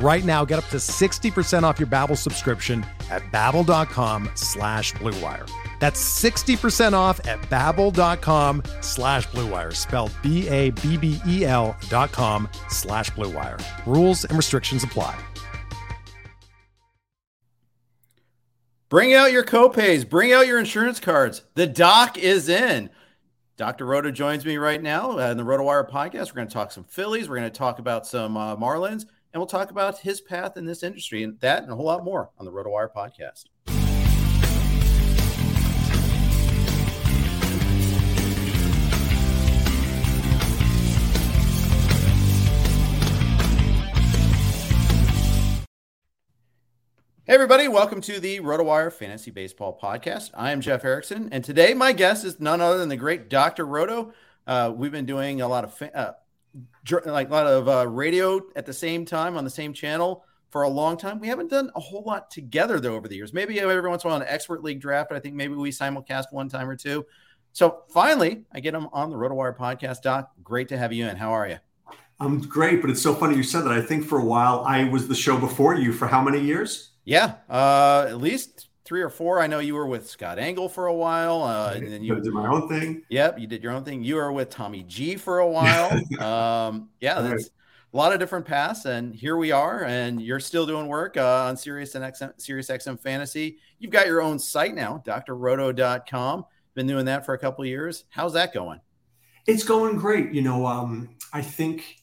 Right now, get up to 60% off your Babbel subscription at babbel.com slash bluewire. That's 60% off at babbel.com slash bluewire, spelled B-A-B-B-E-L dot com slash bluewire. Rules and restrictions apply. Bring out your copays. Bring out your insurance cards. The doc is in. Dr. Roto joins me right now uh, in the RotoWire podcast. We're going to talk some Phillies. We're going to talk about some uh, Marlins, and we'll talk about his path in this industry and that and a whole lot more on the RotoWire podcast. Hey, everybody, welcome to the RotoWire Fantasy Baseball Podcast. I am Jeff Erickson, and today my guest is none other than the great Dr. Roto. Uh, we've been doing a lot of fa- uh, like a lot of uh, radio at the same time on the same channel for a long time. We haven't done a whole lot together though over the years. Maybe every once in a while an expert league draft. But I think maybe we simulcast one time or two. So finally, I get him on the RotoWire podcast. Doc, great to have you in. How are you? I'm great, but it's so funny you said that. I think for a while I was the show before you for how many years? Yeah, uh, at least three or four. I know you were with Scott Engel for a while, uh, and then you did my own thing. Yep, you did your own thing. You were with Tommy G for a while. um, yeah, that's right. a lot of different paths, and here we are. And you're still doing work uh, on Sirius and XM, Sirius XM Fantasy. You've got your own site now, drroto.com. Been doing that for a couple years. How's that going? It's going great. You know, um, I think,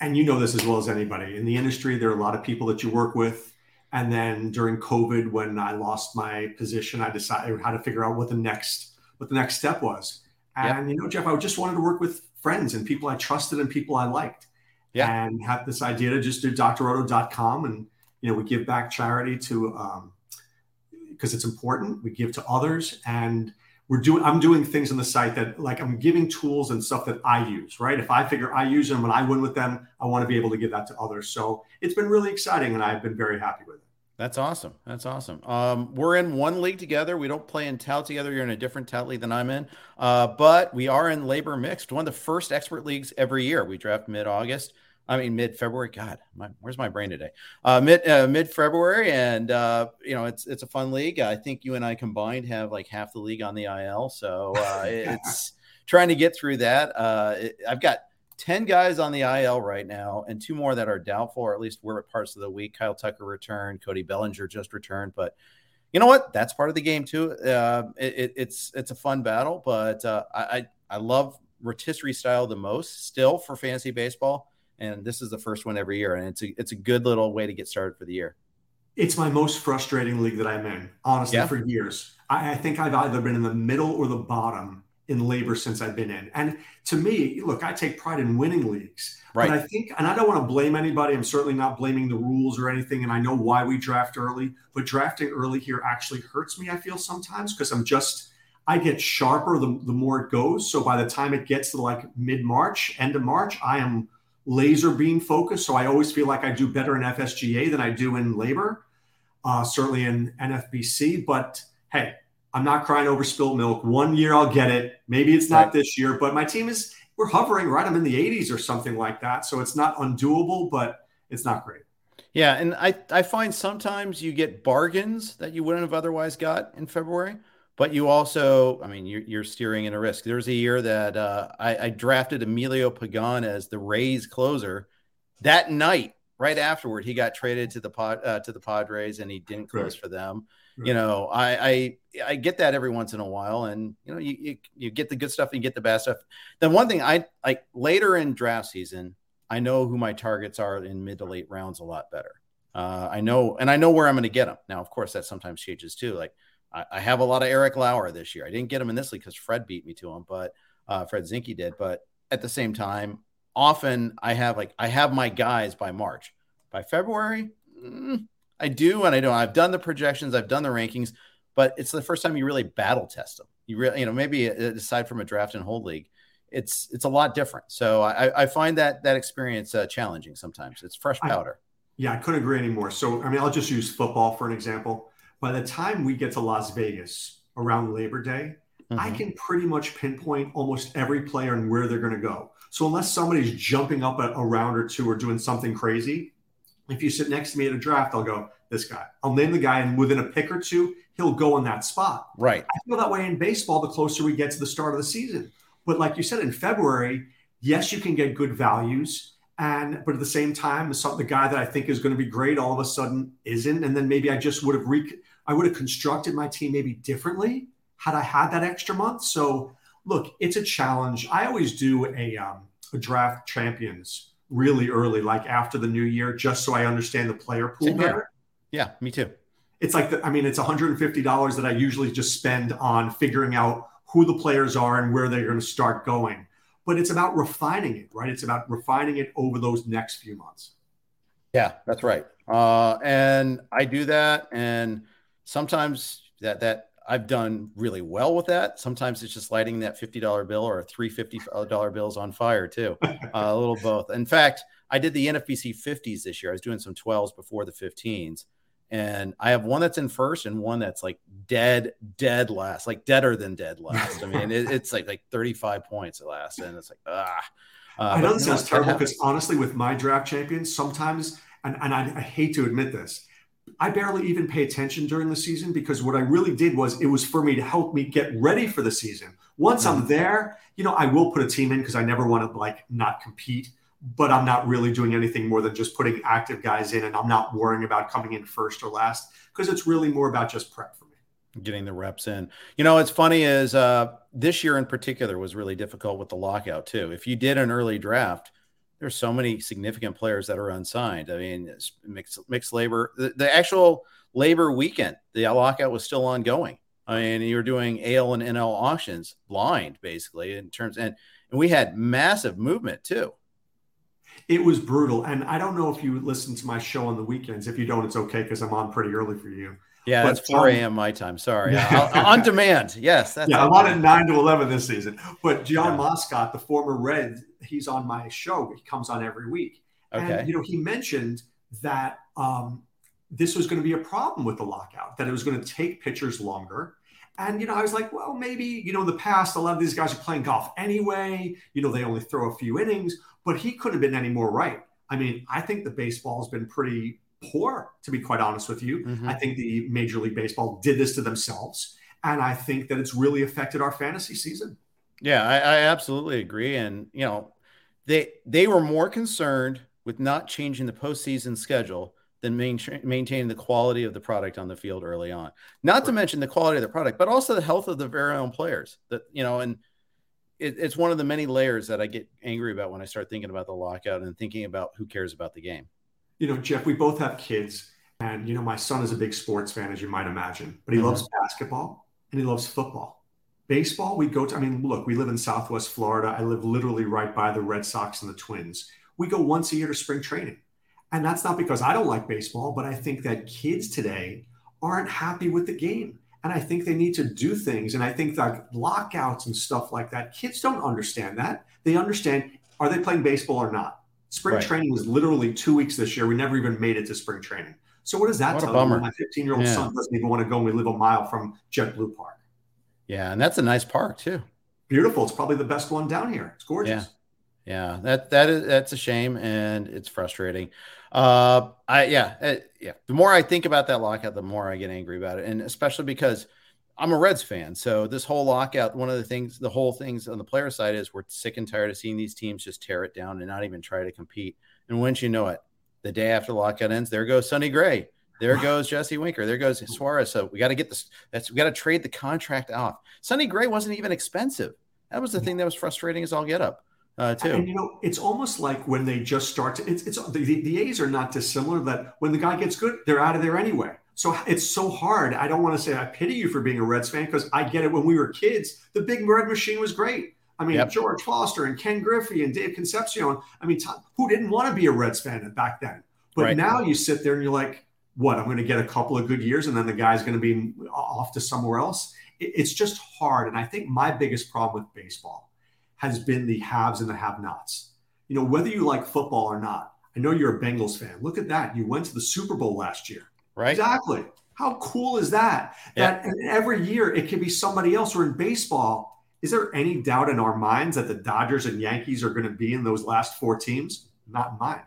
and you know this as well as anybody in the industry. There are a lot of people that you work with and then during COVID, when I lost my position, I decided how to figure out what the next what the next step was. And yep. you know, Jeff, I just wanted to work with friends and people I trusted and people I liked. Yeah. And have this idea to just do drroto.com and you know, we give back charity to um because it's important. We give to others and we're doing i'm doing things on the site that like i'm giving tools and stuff that i use right if i figure i use them and i win with them i want to be able to give that to others so it's been really exciting and i've been very happy with it that's awesome. That's awesome. Um, we're in one league together. We don't play in tout together. You're in a different tout league than I'm in, uh, but we are in LABR mixed, one of the first expert leagues every year. We draft mid August. I mean, mid February. God, my, where's my brain today? Uh, mid uh, mid February, and uh, you know, it's it's a fun league. I think you and I combined have like half the league on the IL, so uh, it's trying to get through that. Uh, it, I've got 10 guys on the IL right now, and two more that are doubtful, or at least were at parts of the week. Kyle Tucker returned, Cody Bellinger just returned, but you know what? That's part of the game too. Uh, it, it, it's it's a fun battle, but uh, I I love rotisserie style the most still for fantasy baseball, and this is the first one every year, and it's a it's a good little way to get started for the year. It's my most frustrating league that I'm in, honestly, yeah. for years. I, I think I've either been in the middle or the bottom in LABR since I've been in. And to me, look, I take pride in winning leagues. Right. But I think, and I don't want to blame anybody. I'm certainly not blaming the rules or anything. And I know why we draft early, but drafting early here actually hurts me, I feel sometimes, because I'm just, I get sharper the, the more it goes. So by the time it gets to like mid March, end of March, I am laser beam focused. So I always feel like I do better in FSGA than I do in LABR, uh, certainly in NFBC. But hey, I'm not crying over spilled milk. One year I'll get it. Maybe it's not right. this year, but my team is we're hovering right. I'm in the 80s or something like that. So it's not undoable, but it's not great. Yeah, and I I find sometimes you get bargains that you wouldn't have otherwise got in February, but you also, I mean, you're, you're steering in a risk. There was a year that uh, I, I drafted Emilio Pagan as the Rays closer. That night, right afterward, he got traded to the pod uh, to the Padres, and he didn't close right. for them. You know, I, I I get that every once in a while, and you know, you, you you get the good stuff and you get the bad stuff. Then one thing I like later in draft season, I know who my targets are in mid to late rounds a lot better. Uh, I know, and I know where I'm going to get them. Now, of course, that sometimes changes too. Like I, I, have a lot of Eric Lauer this year. I didn't get him in this league because Fred beat me to him, but uh, Fred Zinkie did. But at the same time, often I have like I have my guys by March. By February, mm, I do and I don't. I've done the projections, I've done the rankings, but it's the first time you really battle test them. You really, you know, maybe uh, aside from a draft and hold league, it's it's a lot different. So I, I find that that experience uh, challenging sometimes. It's fresh powder. I, yeah, I couldn't agree anymore. So I mean, I'll just use football for an example. By the time we get to Las Vegas around Labor Day, mm-hmm. I can pretty much pinpoint almost every player and where they're going to go. So unless somebody's jumping up a, a round or two or doing something crazy, if you sit next to me at a draft, I'll go, this guy. I'll name the guy, and within a pick or two, he'll go in that spot. Right. I feel that way in baseball the closer we get to the start of the season. But like you said, in February, yes, you can get good values. And but at the same time, the, the guy that I think is going to be great all of a sudden isn't. And then maybe I just would have re- I would have constructed my team maybe differently had I had that extra month. So look, it's a challenge. I always do a, um, a draft champions really early, like after the new year, just so I understand the player pool better. Yeah, me too. It's like, the, I mean, it's $150 that I usually just spend on figuring out who the players are and where they're going to start going. But it's about refining it, right? It's about refining it over those next few months. Yeah, that's right. Uh, and I do that, and sometimes that that I've done really well with that. Sometimes it's just lighting that $50 bill or three $50 bills on fire too. Uh, a little both. In fact, I did the NFBC 50s this year. I was doing some 12s before the 15s. And I have one that's in first and one that's like dead, dead last, like deader than dead last. I mean, it, it's like like 35 points at last. And it's like, ah. Uh, I know this sounds terrible because honestly, with my draft champions, sometimes, and, and I, I hate to admit this, I barely even pay attention during the season because what I really did was it was for me to help me get ready for the season. Once I'm mm-hmm. there, you know, I will put a team in because I never want to like not compete, but I'm not really doing anything more than just putting active guys in and I'm not worrying about coming in first or last because it's really more about just prep for me. Getting the reps in. You know, what's funny is uh, this year in particular was really difficult with the lockout too. If you did an early draft, there's so many significant players that are unsigned. I mean, mixed mixed LABR. The, the, actual LABR weekend, the lockout was still ongoing. I mean, you were doing AL and NL auctions blind, basically, in terms and and we had massive movement too. It was brutal, and I don't know if you listen to my show on the weekends. If you don't, it's okay because I'm on pretty early for you. Yeah, but, it's 4 a.m. My time. Sorry. on demand. Yes. yeah, I'm on at 9 to 11 this season. But Jon yeah. Moscot, the former Red, he's on my show. He comes on every week. Okay. And, you know, he mentioned that um, this was going to be a problem with the lockout, that it was going to take pitchers longer. And, you know, I was like, well, maybe, you know, in the past, a lot of these guys are playing golf anyway. You know, they only throw a few innings, but he couldn't have been any more right. I mean, I think the baseball has been pretty poor, to be quite honest with you. Mm-hmm. I think the Major League Baseball did this to themselves. And I think that it's really affected our fantasy season. Yeah, I, I absolutely agree. And, you know, they they were more concerned with not changing the postseason schedule than maintaining the quality of the product on the field early on. Not right. to mention the quality of the product, but also the health of the very own players. That you know, and it, it's one of the many layers that I get angry about when I start thinking about the lockout and thinking about who cares about the game you know, Jeff, we both have kids. And, you know, my son is a big sports fan, as you might imagine, but he mm-hmm. loves basketball and he loves football. Baseball, we go to, I mean, look, we live in Southwest Florida. I live literally right by the Red Sox and the Twins. We go once a year to spring training. And that's not because I don't like baseball, but I think that kids today aren't happy with the game. And I think they need to do things. And I think that lockouts and stuff like that, kids don't understand that. They understand are they playing baseball or not? Spring right. training was literally two weeks this year. We never even made it to spring training. So what does that what tell you? My 15 year old yeah. son doesn't even want to go and we live a mile from JetBlue Park. Yeah, and that's a nice park too. Beautiful. It's probably the best one down here. It's gorgeous. Yeah, yeah. That that is that's a shame and it's frustrating. Uh, I yeah, it, yeah. The more I think about that lockout, the more I get angry about it, and especially because I'm a Reds fan. So this whole lockout, one of the things, the whole things on the player side is we're sick and tired of seeing these teams just tear it down and not even try to compete. And once you know it, the day after the lockout ends, there goes Sonny Gray There goes Jesse Winker. There goes Suarez. So we got to get this. That's we got to trade the contract off. Sonny Gray wasn't even expensive. That was the thing that was frustrating as all get up. Uh, too. And you know, it's almost like when they just start to. It's, it's the, the A's are not dissimilar. That when the guy gets good, they're out of there anyway. So it's so hard. I don't want to say I pity you for being a Reds fan because I get it. When we were kids, the big red machine was great. I mean, yep. George Foster and Ken Griffey and Dave Concepcion. I mean, who didn't want to be a Reds fan back then? But right. now you sit there and you're like, what? I'm going to get a couple of good years and then the guy's going to be off to somewhere else. It's just hard. And I think my biggest problem with baseball has been the haves and the have nots. You know, whether you like football or not, I know you're a Bengals fan. Look at that. You went to the Super Bowl last year. Right. Exactly. How cool is that? Yeah. That every year it can be somebody else. Or in baseball, is there any doubt in our minds that the Dodgers and Yankees are going to be in those last four teams? Not mine.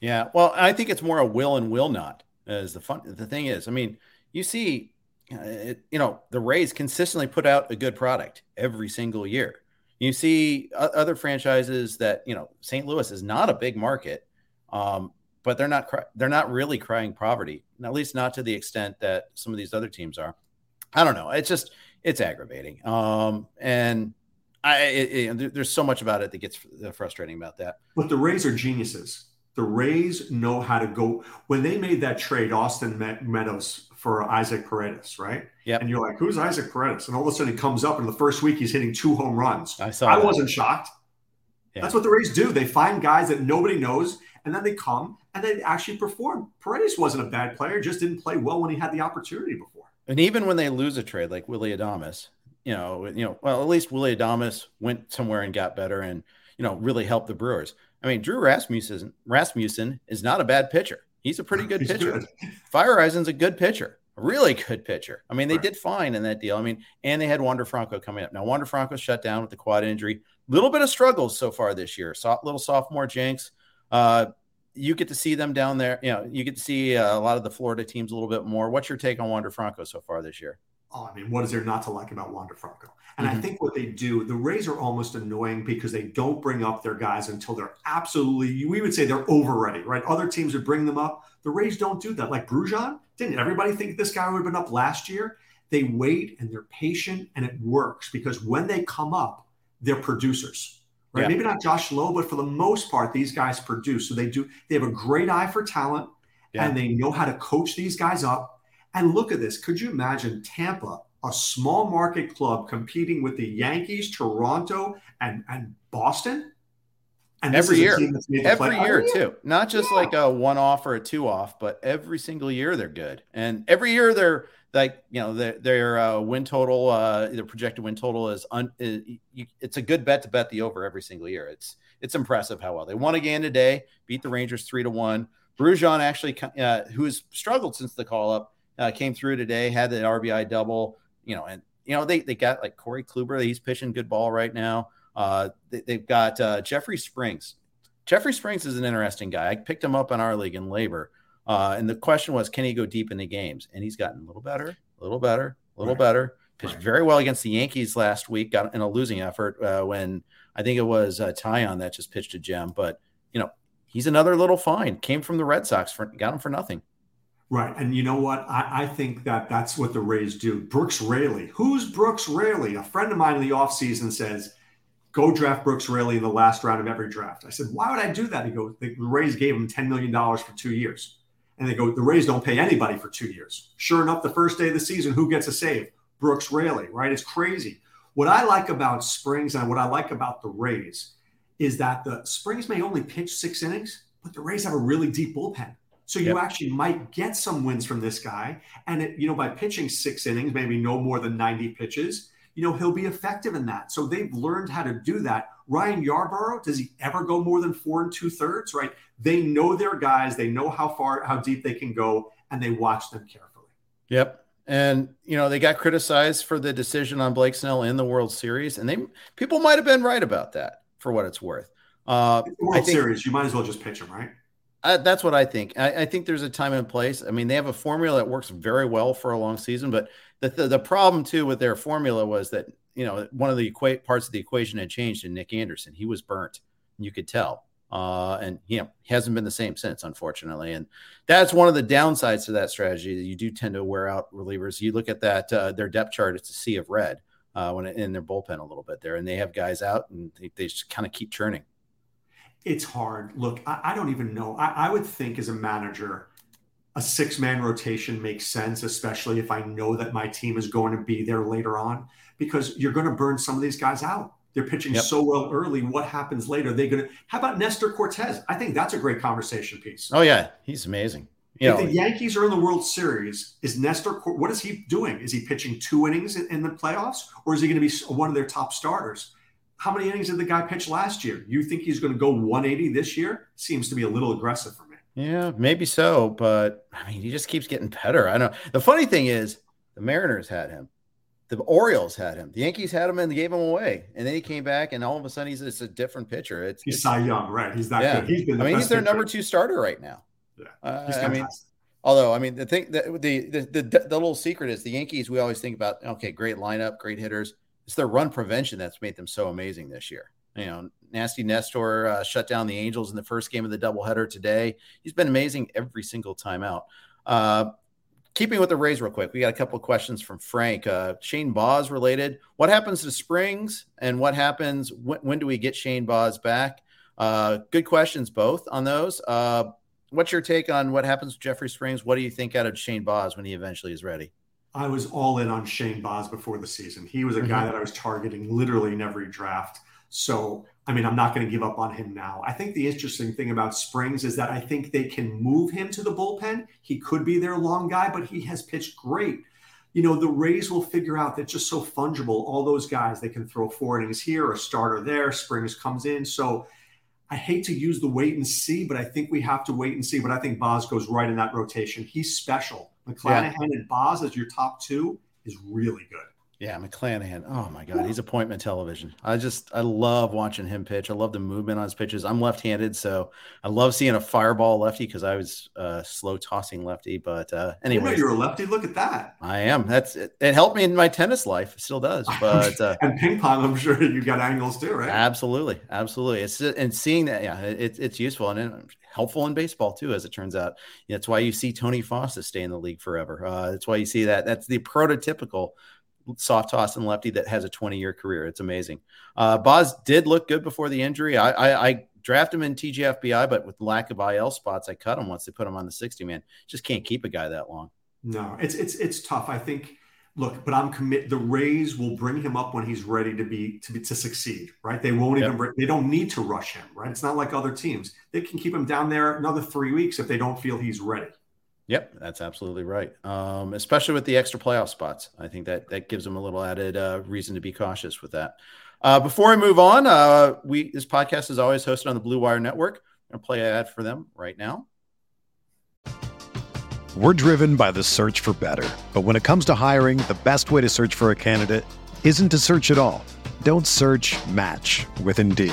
Yeah. Well, I think it's more a will and will not. As the fun, the thing is, I mean, you see, uh, it, you know, the Rays consistently put out a good product every single year. You see other franchises that you know, St. Louis is not a big market, um, but they're not they're not really crying poverty, at least not to the extent that some of these other teams are. I don't know. It's just it's aggravating, um, and I it, it, there's so much about it that gets frustrating about that. But the Rays are geniuses the Rays know how to go. When they made that trade, Austin Meadows for Isaac Paredes, right? Yeah. And you're like, who's Isaac Paredes? And all of a sudden he comes up, and the first week he's hitting two home runs. I saw. I that. wasn't shocked. Yeah. That's what the Rays do. They find guys that nobody knows, and then they come and they actually perform. Paredes wasn't a bad player; just didn't play well when he had the opportunity before. And even when they lose a trade like Willy Adames, you know, you know, well, at least Willy Adames went somewhere and got better, and you know, really helped the Brewers. I mean, Drew Rasmussen Rasmussen is not a bad pitcher. He's a pretty good He's pitcher. Good. Feyereisen's a good pitcher, a really good pitcher. I mean, they right. did fine in that deal. I mean, and they had Wander Franco coming up. Now, Wander Franco shut down with the quad injury. Little bit of struggles so far this year. So, little sophomore jinx. Uh, you get to see them down there. You know, you get to see uh, a lot of the Florida teams a little bit more. What's your take on Wander Franco so far this year? I mean, what is there not to like about Wander Franco? And mm-hmm. I think what they do, the Rays are almost annoying because they don't bring up their guys until they're absolutely, we would say they're over ready, right? Other teams would bring them up. The Rays don't do that. Like Bruján, didn't everybody think this guy would have been up last year? They wait and they're patient and it works because when they come up, they're producers, right? Yeah. Maybe not Josh Lowe, but for the most part, these guys produce. So they do, they have a great eye for talent yeah. and they know how to coach these guys up. And look at this. Could you imagine Tampa a small market club competing with the Yankees, Toronto, and, and Boston. And every year, every year oh, too, not just yeah. like a one off or a two off, but every single year they're good, and every year they're like you know their their uh, win total, uh, their projected win total is un, is, you, it's a good bet to bet the over every single year. It's it's impressive how well they won again today, beat the Rangers three to one. Bruján actually, uh, who has struggled since the call up, uh, came through today, had the RBI double you know, and you know they they got like Corey Kluber, he's pitching good ball right now. Uh, they, have got uh, Jeffrey Springs. Jeffrey Springs is an interesting guy. I picked him up in our league in LABR, uh, and the question was, can he go deep in the games? And he's gotten a little better, a little better, a little right. better. Pitched right. very well against the Yankees last week. Got in a losing effort uh, when I think it was uh, Taillon that just pitched a gem. But you know, he's another little find. Came from the Red Sox for got him for nothing. Right. And you know what? I, I, think that that's what the Rays do. Brooks Raley. Who's Brooks Raley? A friend of mine in the offseason says, go draft Brooks Raley in the last round of every draft. I said, why would I do that? He goes, the Rays gave him $10 million for two years. And they go, the Rays don't pay anybody for two years. Sure enough, the first day of the season, who gets a save? Brooks Raley, right? It's crazy. What I like about Springs and what I like about the Rays is that the Springs may only pitch six innings, but the Rays have a really deep bullpen. So you yep. actually might get some wins from this guy. And it, you know, by pitching six innings, maybe no more than 90 pitches, you know, he'll be effective in that. So they've learned how to do that. Ryan Yarbrough, does he ever go more than four and two thirds? Right. They know their guys, they know how far, how deep they can go, and they watch them carefully. Yep. And you know, they got criticized for the decision on Blake Snell in the World Series, and they people might have been right about that for what it's worth. Uh, World think, Series, you might as well just pitch him, right? That's what I think. I, I, think there's a time and place. I mean, they have a formula that works very well for a long season, but the, the, the problem too with their formula was that you know one of the equa- parts of the equation had changed in Nick Anderson. He was burnt. You could tell. Uh, and you know he hasn't been the same since, unfortunately. And that's one of the downsides to that strategy. You do tend to wear out relievers. You look at that uh, their depth chart; it's a sea of red uh, when it, in their bullpen a little bit there, and they have guys out, and they, they just kind of keep churning. It's hard. Look, I, I don't even know. I, I would think as a manager, a six man rotation makes sense, especially if I know that my team is going to be there later on, because you're going to burn some of these guys out. They're pitching yep. so well early. What happens later? They're going to. How about Nestor Cortes? I think that's a great conversation piece. Oh yeah, he's amazing. You if know, the Yankees are in the World Series, is Nestor? What is he doing? Is he pitching two innings in, in the playoffs, or is he going to be one of their top starters? How many innings did the guy pitch last year? You think he's going to go 180 this year? Seems to be a little aggressive for me. Yeah, maybe so, but I mean, he just keeps getting better. I know. The funny thing is, the Mariners had him the Orioles had him. The Yankees had him and they gave him away. And then he came back, and all of a sudden he's it's a different pitcher. It's he's Cy Young, right? He's that yeah. good. He's been. I mean, he's their number two starter right now. Yeah, uh, I mean, although I mean the thing the, the the the the little secret is the Yankees. We always think about okay, great lineup, great hitters. It's their run prevention that's made them so amazing this year. You know, nasty Nestor uh, shut down the Angels in the first game of the doubleheader today. He's been amazing every single time out. Uh, keeping with the Rays real quick, we got a couple of questions from Frank. Uh, Shane Baz related. What happens to Springs and what happens? When, when do we get Shane Baz back? Uh, good questions, both on those. Uh, what's your take on what happens with Jeffrey Springs? What do you think out of Shane Baz when he eventually is ready? I was all in on Shane Baz before the season. He was a mm-hmm. guy that I was targeting literally in every draft. So, I mean, I'm not going to give up on him now. I think the interesting thing about Springs is that I think they can move him to the bullpen. He could be their long guy, but he has pitched great. You know, the Rays will figure out that just so fungible. All those guys, they can throw four innings here, a starter there. Springs comes in. So, I hate to use the wait and see, but I think we have to wait and see. But I think Baz goes right in that rotation. He's special. McClanahan yeah. and Baz as your top two is really good. Yeah, McClanahan. Oh my God, he's appointment television. I just I love watching him pitch. I love the movement on his pitches. I'm left-handed, so I love seeing a fireball lefty because I was uh, slow tossing lefty. But uh, anyway, you're a lefty. Look at that. I am. That's it. it helped me in my tennis life. It still does. But uh, and ping pong, I'm sure you got angles too, right? Absolutely, absolutely. It's and seeing that, yeah, it, it's useful and helpful in baseball too, as it turns out. That's why you see Tony Fossas stay in the league forever. Uh, that's why you see that. That's the prototypical soft toss and lefty that has a 20 year career. It's amazing. Uh, Baz did look good before the injury. I, I, I draft him in TGFBI, but with lack of IL spots, I cut him once they put him on the 60 man. Just can't keep a guy that long. No, it's it's it's tough. I think. Look, but I'm commit. The Rays will bring him up when he's ready to be to be to succeed. Right? They won't yep. even. They don't need to rush him. Right? It's not like other teams. They can keep him down there another three weeks if they don't feel he's ready. Yep, that's absolutely right. Um, especially with the extra playoff spots, I think that that gives them a little added uh, reason to be cautious with that. Uh, before I move on, uh, we this podcast is always hosted on the Blue Wire Network. I'm gonna play an ad for them right now. We're driven by the search for better, but when it comes to hiring, the best way to search for a candidate isn't to search at all. Don't search. Match with Indeed.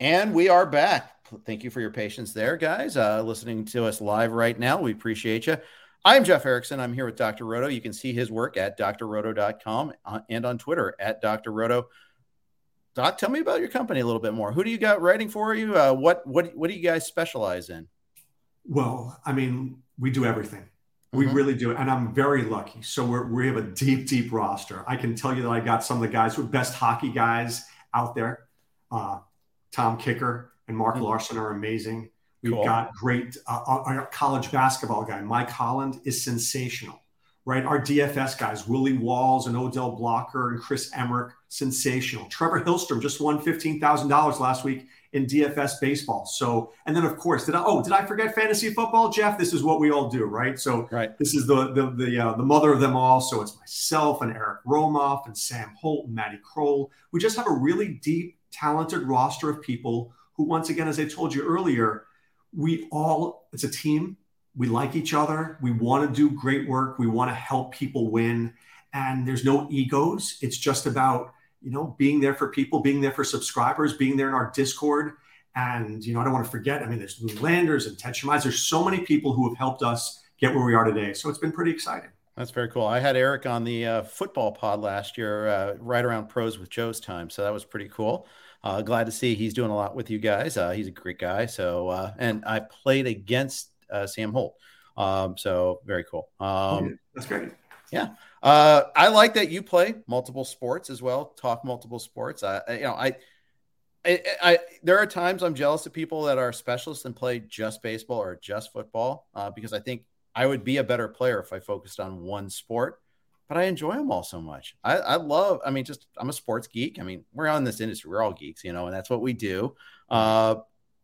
And we are back. Thank you for your patience there, guys. Uh, listening to us live right now. We appreciate you. I'm Jeff Erickson. I'm here with Dr. Roto. You can see his work at drroto.com uh, and on Twitter at drroto. Roto. Doc, tell me about your company a little bit more. Who do you got writing for you? Uh, what what what do you guys specialize in? Well, I mean, we do everything. We mm-hmm. really do, and I'm very lucky. So we we have a deep, deep roster. I can tell you that I got some of the guys who are best hockey guys out there Uh, Tom Kicker and Mark mm-hmm. Larson are amazing. We've cool. got great uh, our college basketball guy, Mike Holland, is sensational right? Our DFS guys, Willie Walls and Odell Blocker and Chris Emmerich, sensational. Trevor Hillstrom just won $15,000 last week in DFS baseball. So, and then of course, did I, oh, did I forget fantasy football, Jeff? This is what we all do, right? So right. this is the, the, the, uh, the mother of them all. So it's myself and Eric Romoff and Sam Holt and Maddie Kroll. We just have a really deep, talented roster of people who, once again, as I told you earlier, we all, it's a team we like each other. We want to do great work. We want to help people win. And there's no egos. It's just about, you know, being there for people, being there for subscribers, being there in our Discord. And, you know, I don't want to forget, I mean, there's Lou Landers and Ted Shemize. There's so many people who have helped us get where we are today. So it's been pretty exciting. That's very cool. I had Eric on the uh, football pod last year, uh, right around pros with Joe's time. So that was pretty cool. Uh, glad to see he's doing a lot with you guys. Uh, he's a great guy. So, uh, and I played against uh, Sam Holt. Um, so very cool. Um, That's great. Yeah. Uh, I like that you play multiple sports as well. Talk multiple sports. I, you know, I, I, I, there are times I'm jealous of people that are specialists and play just baseball or just football uh, because I think I would be a better player if I focused on one sport. But I enjoy them all so much. I, I love. I mean, just I'm a sports geek. I mean, we're on this industry. We're all geeks, you know, and that's what we do. Uh,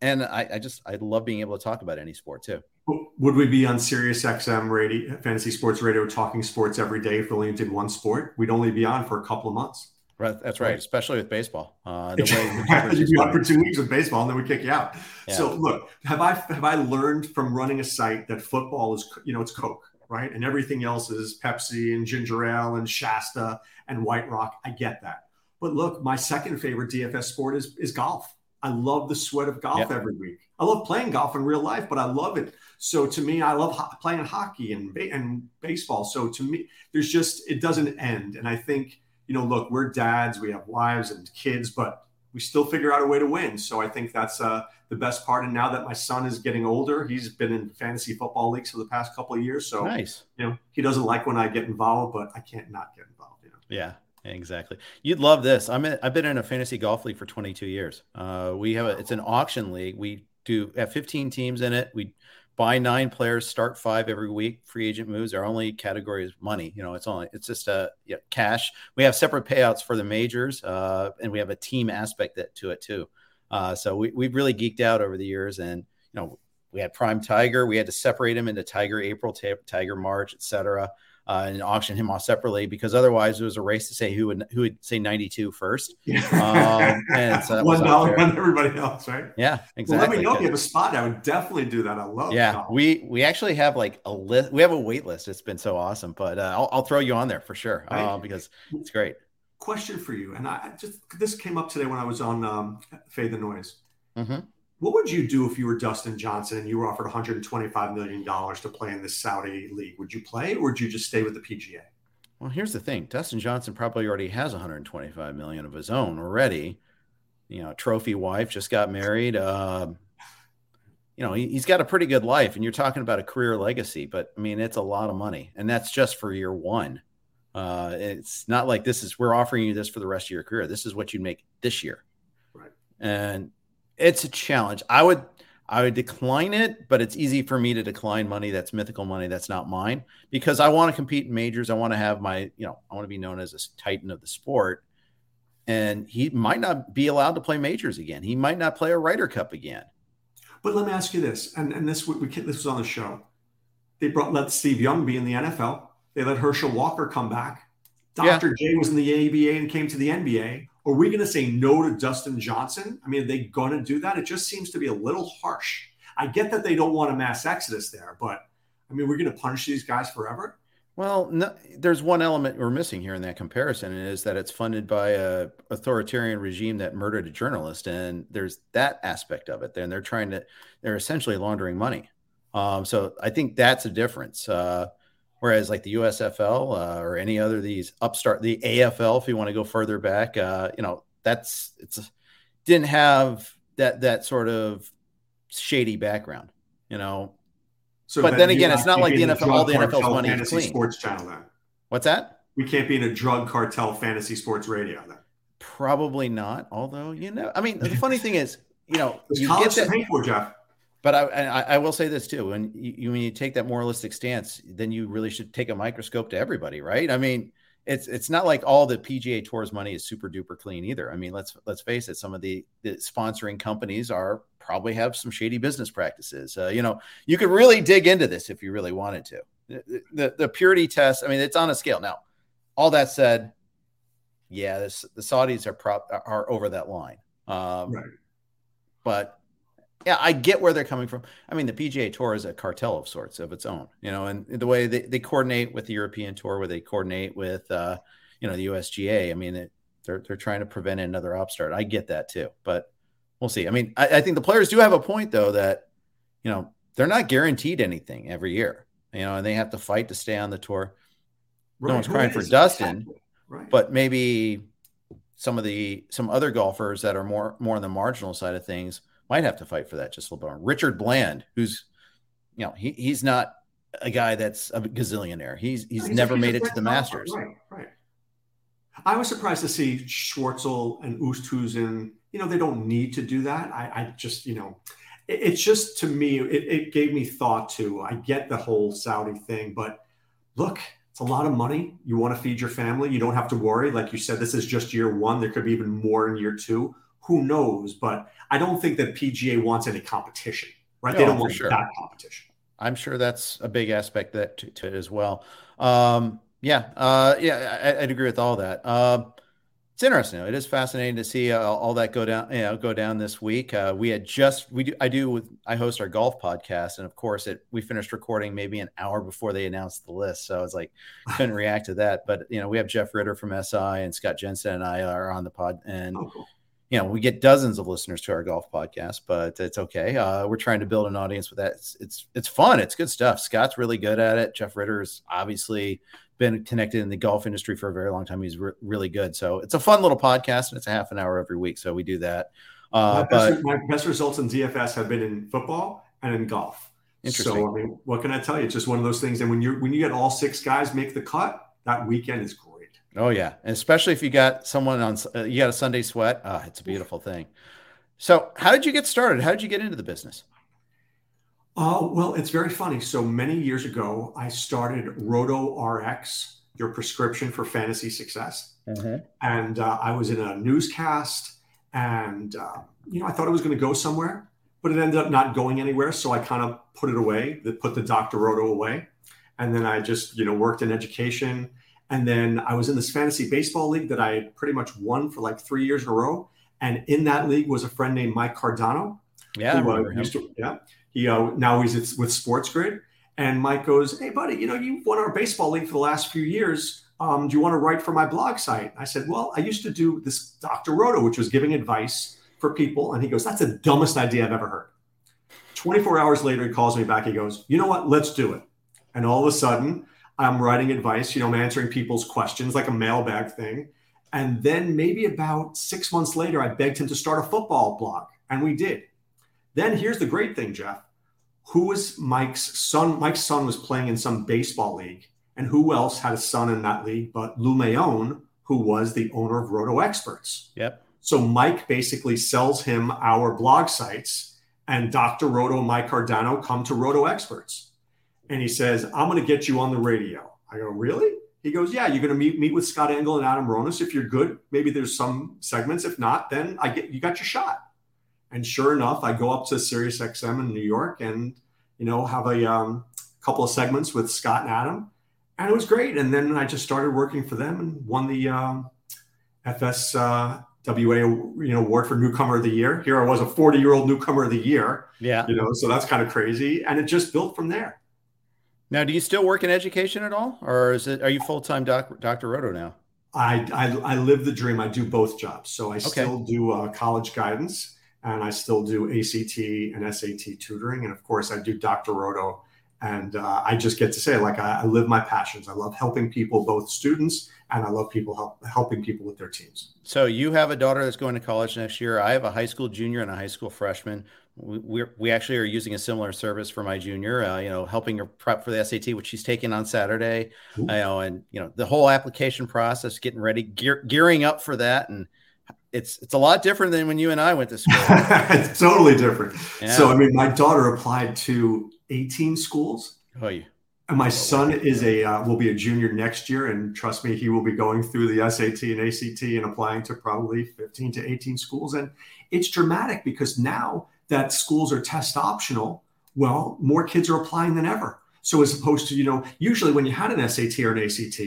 and I, I just I love being able to talk about any sport too. Would we be on Sirius XM radio, fantasy sports radio, talking sports every day if we only did one sport? We'd only be on for a couple of months. Right, that's right, especially with baseball. Uh, the way you'd be for two weeks with baseball, and then we kick you out. Yeah. So, look, have I have I learned from running a site that football is, you know, it's Coke, right, and everything else is Pepsi and ginger ale and Shasta and White Rock. I get that, but look, my second favorite DFS sport is is golf. I love the sweat of golf yeah. every week. I love playing golf in real life, but I love it. So to me, I love ho- playing hockey and and baseball. So to me, there's just it doesn't end. And I think you know, look, we're dads, we have wives and kids, but we still figure out a way to win. So I think that's uh, the best part. And now that my son is getting older, he's been in fantasy football leagues for the past couple of years. So nice. You know, he doesn't like when I get involved, but I can't not get involved. You know? Yeah. Exactly. You'd love this. I'm in, I've been in a fantasy golf league for 22 years. Uh, we have a, it's an auction league. We do have 15 teams in it. We buy nine players, start five every week. Free agent moves. Our only category is money. You know, it's only it's just a yeah, cash. We have separate payouts for the majors, uh, and we have a team aspect that to it too. Uh, so we we've really geeked out over the years, and you know, we had Prime Tiger. We had to separate him into Tiger April, Tiger March, etc uh, and auction him off separately because otherwise it was a race to say who would who would say 92 first. Um, and so one dollar on everybody else, right? Yeah, exactly. Well, let me know if you have a spot. I would definitely do that. I love. Yeah, we we actually have like a list. We have a wait list. It's been so awesome, but uh, I'll, I'll throw you on there for sure right. uh, because it's great. Question for you, and I just this came up today when I was on um, Fade the Noise. Mm-hmm. What would you do if you were Dustin Johnson and you were offered 125 million dollars to play in the Saudi league? Would you play, or would you just stay with the PGA? Well, here's the thing: Dustin Johnson probably already has 125 million of his own already. You know, trophy wife just got married. Uh, you know, he, has got a pretty good life, and you're talking about a career legacy. But I mean, it's a lot of money, and that's just for year one. Uh, it's not like this is we're offering you this for the rest of your career. This is what you'd make this year, right? And it's a challenge. I would I would decline it, but it's easy for me to decline money that's mythical money that's not mine because I want to compete in majors. I want to have my, you know, I want to be known as a titan of the sport. And he might not be allowed to play majors again. He might not play a Ryder Cup again. But let me ask you this, and, and this we, this was on the show. They brought let Steve Young be in the NFL. They let Herschel Walker come back. Dr. Yeah. J was in the ABA and came to the NBA. Are we going to say no to Dustin Johnson? I mean, are they going to do that? It just seems to be a little harsh. I get that they don't want a mass exodus there, but I mean, we're going to punish these guys forever. Well, no, there's one element we're missing here in that comparison, and is that it's funded by a authoritarian regime that murdered a journalist, and there's that aspect of it. Then they're trying to, they're essentially laundering money. Um, so I think that's a difference. Uh, Whereas like the USFL uh, or any other these upstart, the AFL, if you want to go further back, uh, you know, that's it's didn't have that that sort of shady background, you know. So but then again, it's not like the NFL. All the NFL's money is clean. Sports channel then. What's that? We can't be in a drug cartel fantasy sports radio then. Probably not. Although you know, I mean, the funny thing is, you know, you get that. Pay for, Jeff. But I, I, I, will say this too: when you when you take that moralistic stance, then you really should take a microscope to everybody, right? I mean, it's it's not like all the PGA Tour's money is super duper clean either. I mean, let's let's face it, some of the, the sponsoring companies are probably have some shady business practices. Uh, you know, you could really dig into this if you really wanted to. The, the, the purity test, I mean, it's on a scale. Now, all that said, yeah, this, the Saudis are prop are over that line. Um, right. But yeah, I get where they're coming from. I mean, the PGA Tour is a cartel of sorts of its own, you know, and the way they, they coordinate with the European Tour, where they coordinate with, uh, you know, the USGA. I mean, it, they're they're trying to prevent another upstart. I get that too, but we'll see. I mean, I, I, think the players do have a point though that, you know, they're not guaranteed anything every year, you know, and they have to fight to stay on the tour. Right. No one's crying for Dustin, exactly. right. but maybe some of the some other golfers that are more more on the marginal side of things might have to fight for that just a little bit. Richard Bland, who's you know he he's not a guy that's a gazillionaire. He's he's, he's never made it to the Masters. Right, right. I was surprised to see Schwartzel and Oosthuizen. You know, they don't need to do that. I, I just, you know, it, it's just to me, it, it gave me thought to. I get the whole Saudi thing, but look, it's a lot of money. You want to feed your family. You don't have to worry. Like you said, this is just year one. There could be even more in year two. Who knows? But I don't think that PGA wants any competition, right? No, they don't want sure. that competition. I'm sure that's a big aspect that to, to it as well. Um, yeah, uh, yeah, I, would agree with all that. Uh, it's interesting. It is fascinating to see uh, all that go down. You know, go down this week. Uh, we had just we do. I do with I host our golf podcast, and of course, it we finished recording maybe an hour before they announced the list. So I was like, couldn't react to that. But you know, we have Jeff Ritter from SI and Scott Jensen and I are on the pod, and oh, cool. You know, we get dozens of listeners to our golf podcast, but it's okay. Uh, we're trying to build an audience with that. It's, it's it's fun. It's good stuff. Scott's really good at it. Jeff Ritter is obviously been connected in the golf industry for a very long time. He's re- really good. So it's a fun little podcast and it's a half an hour every week. So we do that. Uh, my, best, my best results in DFS have been in football and in golf. Interesting. So I mean, what can I tell you? It's just one of those things. And when you when you get all six guys make the cut, that weekend is great. Oh yeah, and especially if you got someone on uh, you got a Sunday sweat. Uh, it's a beautiful thing. So, how did you get started? How did you get into the business? Uh, well, it's very funny. So many years ago, I started Roto RX, your prescription for fantasy success. Mm-hmm. And uh, I was in a newscast, and uh, you know, I thought it was going to go somewhere, but it ended up not going anywhere. So I kind of put it away, put the Dr. Roto away, and then I just you know worked in education. And then I was in this fantasy baseball league that I pretty much won for like three years in a row. And in that league was a friend named Mike Cardano. Yeah, who, uh, used to, yeah. He uh, now he's with Sports Grid, and Mike goes, "Hey, buddy, you know you won our baseball league for the last few years. Um, do you want to write for my blog site?" I said, "Well, I used to do this Dr. Roto, which was giving advice for people." And he goes, "That's the dumbest idea I've ever heard." 24 hours later, he calls me back. He goes, "You know what? Let's do it." And all of a sudden, I'm writing advice. You know, I'm answering people's questions like a mailbag thing. And then maybe about six months later, I begged him to start a football blog, and we did. Then here's the great thing, Jeff. Who was Mike's son? Mike's son was playing in some baseball league. And who else had a son in that league but Lou Mayone, who was the owner of Roto Experts? Yep. So Mike basically sells him our blog sites, and Dr. Roto and Mike Cardano come to Roto Experts. And he says, I'm going to get you on the radio. I go, Really? He goes, Yeah, you're going to meet meet with Scott Engel and Adam Ronis. If you're good, maybe there's some segments. If not, then I get you got your shot. And sure enough, I go up to Sirius XM in New York and, you know, have a um, couple of segments with Scott and Adam. And it was great. And then I just started working for them and won the um, FSWA, uh, you know, award for newcomer of the year. Here I was a 40 year old newcomer of the year. Yeah. You know, so that's kind of crazy. And it just built from there. Now, do you still work in education at all, or is it are you full time doc, Dr. Roto now? I, I, I live the dream. I do both jobs. So I okay. still do uh, college guidance and I still do ACT and SAT tutoring. And of course, I do Dr. Roto. And uh, I just get to say, like, I, I, live my passions. I love helping people, both students, and I love people help, helping people with their teams. So you have a daughter that's going to college next year. I have a high school junior and a high school freshman. We we actually are using a similar service for my junior. Uh, you know, helping her prep for the SAT, which she's taking on Saturday. You know, and you know the whole application process, getting ready, gear, gearing up for that, and it's it's a lot different than when you and I went to school. it's totally different. Yeah. So I mean, my daughter applied to 18 schools. Oh, yeah. And my son is a uh, will be a junior next year, and trust me, he will be going through the SAT and ACT and applying to probably 15 to 18 schools. And it's dramatic because now that schools are test optional, well, more kids are applying than ever. So as opposed to you know, usually when you had an SAT or an ACT,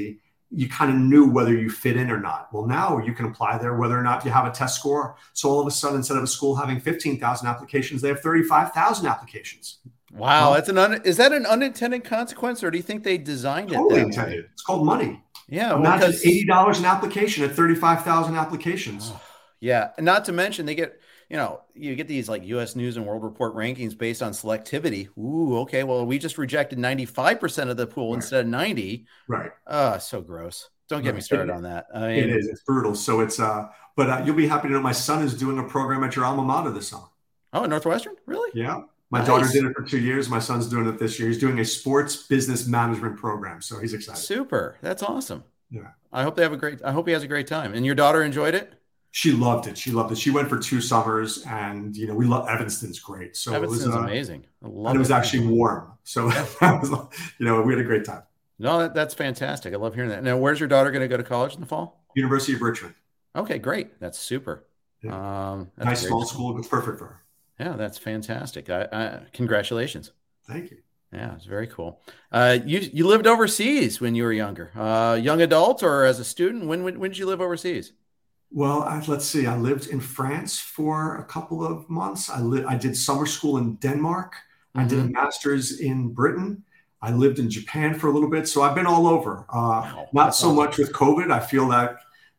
you kind of knew whether you fit in or not. Well, now you can apply there whether or not you have a test score. So all of a sudden, instead of a school having 15,000 applications, they have 35,000 applications. Wow, that's an un- is that an unintended consequence, or do you think they designed totally it? Totally intended. Way? It's called money. Yeah, imagine well, eighty dollars an application at thirty five thousand applications. Yeah, and not to mention they get you know you get these like U.S. News and World Report rankings based on selectivity. Ooh, okay, well we just rejected ninety five percent of the pool right. instead of ninety. Right. Oh, so gross. Don't get right. me started it, on that. I mean, it is. It's brutal. So it's uh, but uh, you'll be happy to know my son is doing a program at your alma mater this summer. Oh, Northwestern, really? Yeah. My nice. daughter did it for two years. My son's doing it this year. He's doing a sports business management program, so he's excited. Super. That's awesome. Yeah. I hope they have a great. I hope he has a great time. And your daughter enjoyed it. She loved it. She loved it. She went for two summers, and you know we love Evanston's great. So Evanston's it was uh, amazing. I love and it was actually warm, so was, you know we had a great time. No, that, that's fantastic. I love hearing that. Now, where's your daughter going to go to college in the fall? University of Richmond. Okay, great. That's super. Yeah. Um, that's nice small school. It's perfect for her. Yeah, that's fantastic. I, I, congratulations. Thank you. Yeah, it's very cool. Uh, you you lived overseas when you were younger, uh, young adult or as a student. When when, when did you live overseas? Well, I, let's see. I lived in France for a couple of months. I li- I did summer school in Denmark. Mm-hmm. I did a mm-hmm. master's in Britain. I lived in Japan for a little bit, so I've been all over. Uh, not so awesome. much with COVID. I feel that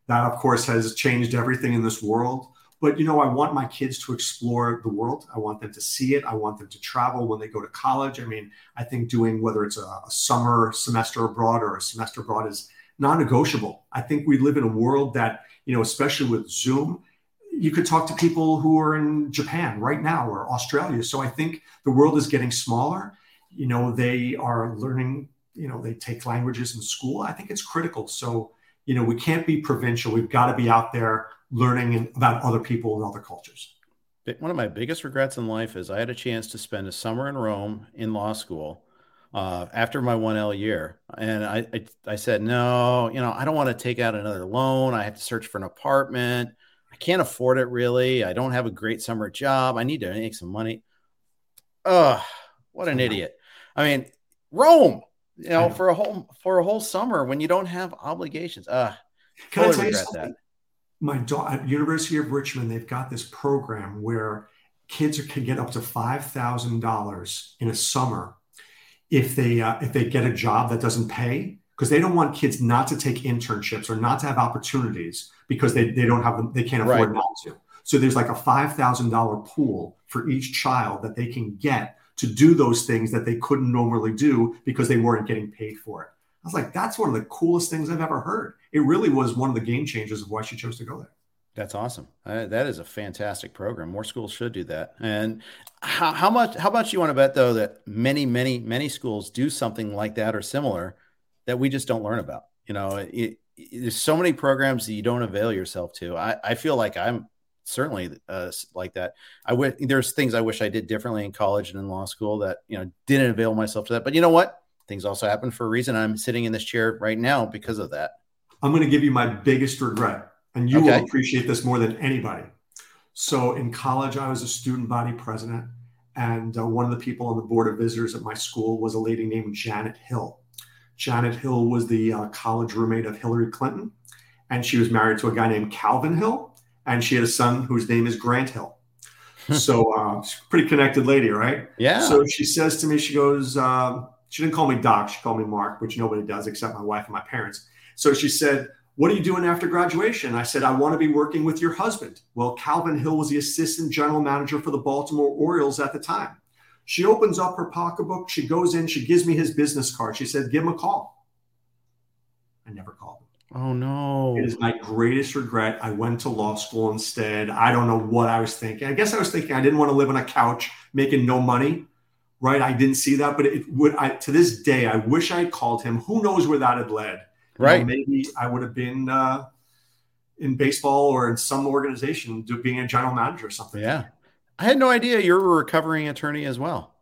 that, of course, has changed everything in this world. But you know, I want my kids to explore the world. I want them to see it. I want them to travel when they go to college. I mean, I think doing whether it's a, a summer semester abroad or a semester abroad is non-negotiable. I think we live in a world that you know, especially with Zoom, you could talk to people who are in Japan right now or Australia. So I think the world is getting smaller. You know, they are learning. You know, they take languages in school. I think it's critical. So you know, we can't be provincial. We've got to be out there learning about other people and other cultures. One of my biggest regrets in life is I had a chance to spend a summer in Rome in law school uh, after my 1L year. And I, I, I, said, no, you know, I don't want to take out another loan. I have to search for an apartment. I can't afford it really. I don't have a great summer job. I need to make some money. Ugh, what an idiot. I mean, Rome, you know, for a whole for a whole summer when you don't have obligations. Uh, Can totally I tell you something? That my daughter at University of Richmond, they've got this program where kids can get up to five thousand dollars in a summer if they uh, if they get a job that doesn't pay because they don't want kids not to take internships or not to have opportunities because they, they don't have them they can't afford right. not to. So there's like a five thousand dollar pool for each child that they can get to do those things that they couldn't normally do because they weren't getting paid for it. I was like, that's one of the coolest things I've ever heard. It really was one of the game changers of why she chose to go there. That's awesome. Uh, that is a fantastic program. More schools should do that. And how, how much? How much you want to bet though that many, many, many schools do something like that or similar that we just don't learn about. You know, it, it, there's so many programs that you don't avail yourself to. I, I feel like I'm certainly uh, like that. I. There's things I wish I did differently in college and in law school that you know didn't avail myself to that. But you know what? things also happen for a reason. I'm sitting in this chair right now because of that. I'm going to give you my biggest regret, and you okay. will appreciate this more than anybody. So, in college, I was a student body president, and uh, one of the people on the board of visitors at my school was a lady named Janet Hill. Janet Hill was the uh, college roommate of Hillary Clinton, and she was married to a guy named Calvin Hill, and she had a son whose name is Grant Hill. so, uh, pretty connected lady, right? Yeah. So she says to me, she goes, um, she didn't call me Doc. She called me Mark, which nobody does except my wife and my parents. So she said, What are you doing after graduation? I said, I want to be working with your husband. Well, Calvin Hill was the assistant general manager for the Baltimore Orioles at the time. She opens up her pocketbook. She goes in. She gives me his business card. She said, Give him a call. I never called him. Oh, no. It is my greatest regret. I went to law school instead. I don't know what I was thinking. I guess I was thinking I didn't want to live on a couch making no money right? I didn't see that, but it would. I to this day, I wish I had called him. Who knows where that had led? Right? Know, maybe I would have been, uh, in baseball or in some organization, being a general manager or something. Yeah, I had no idea you're a recovering attorney as well.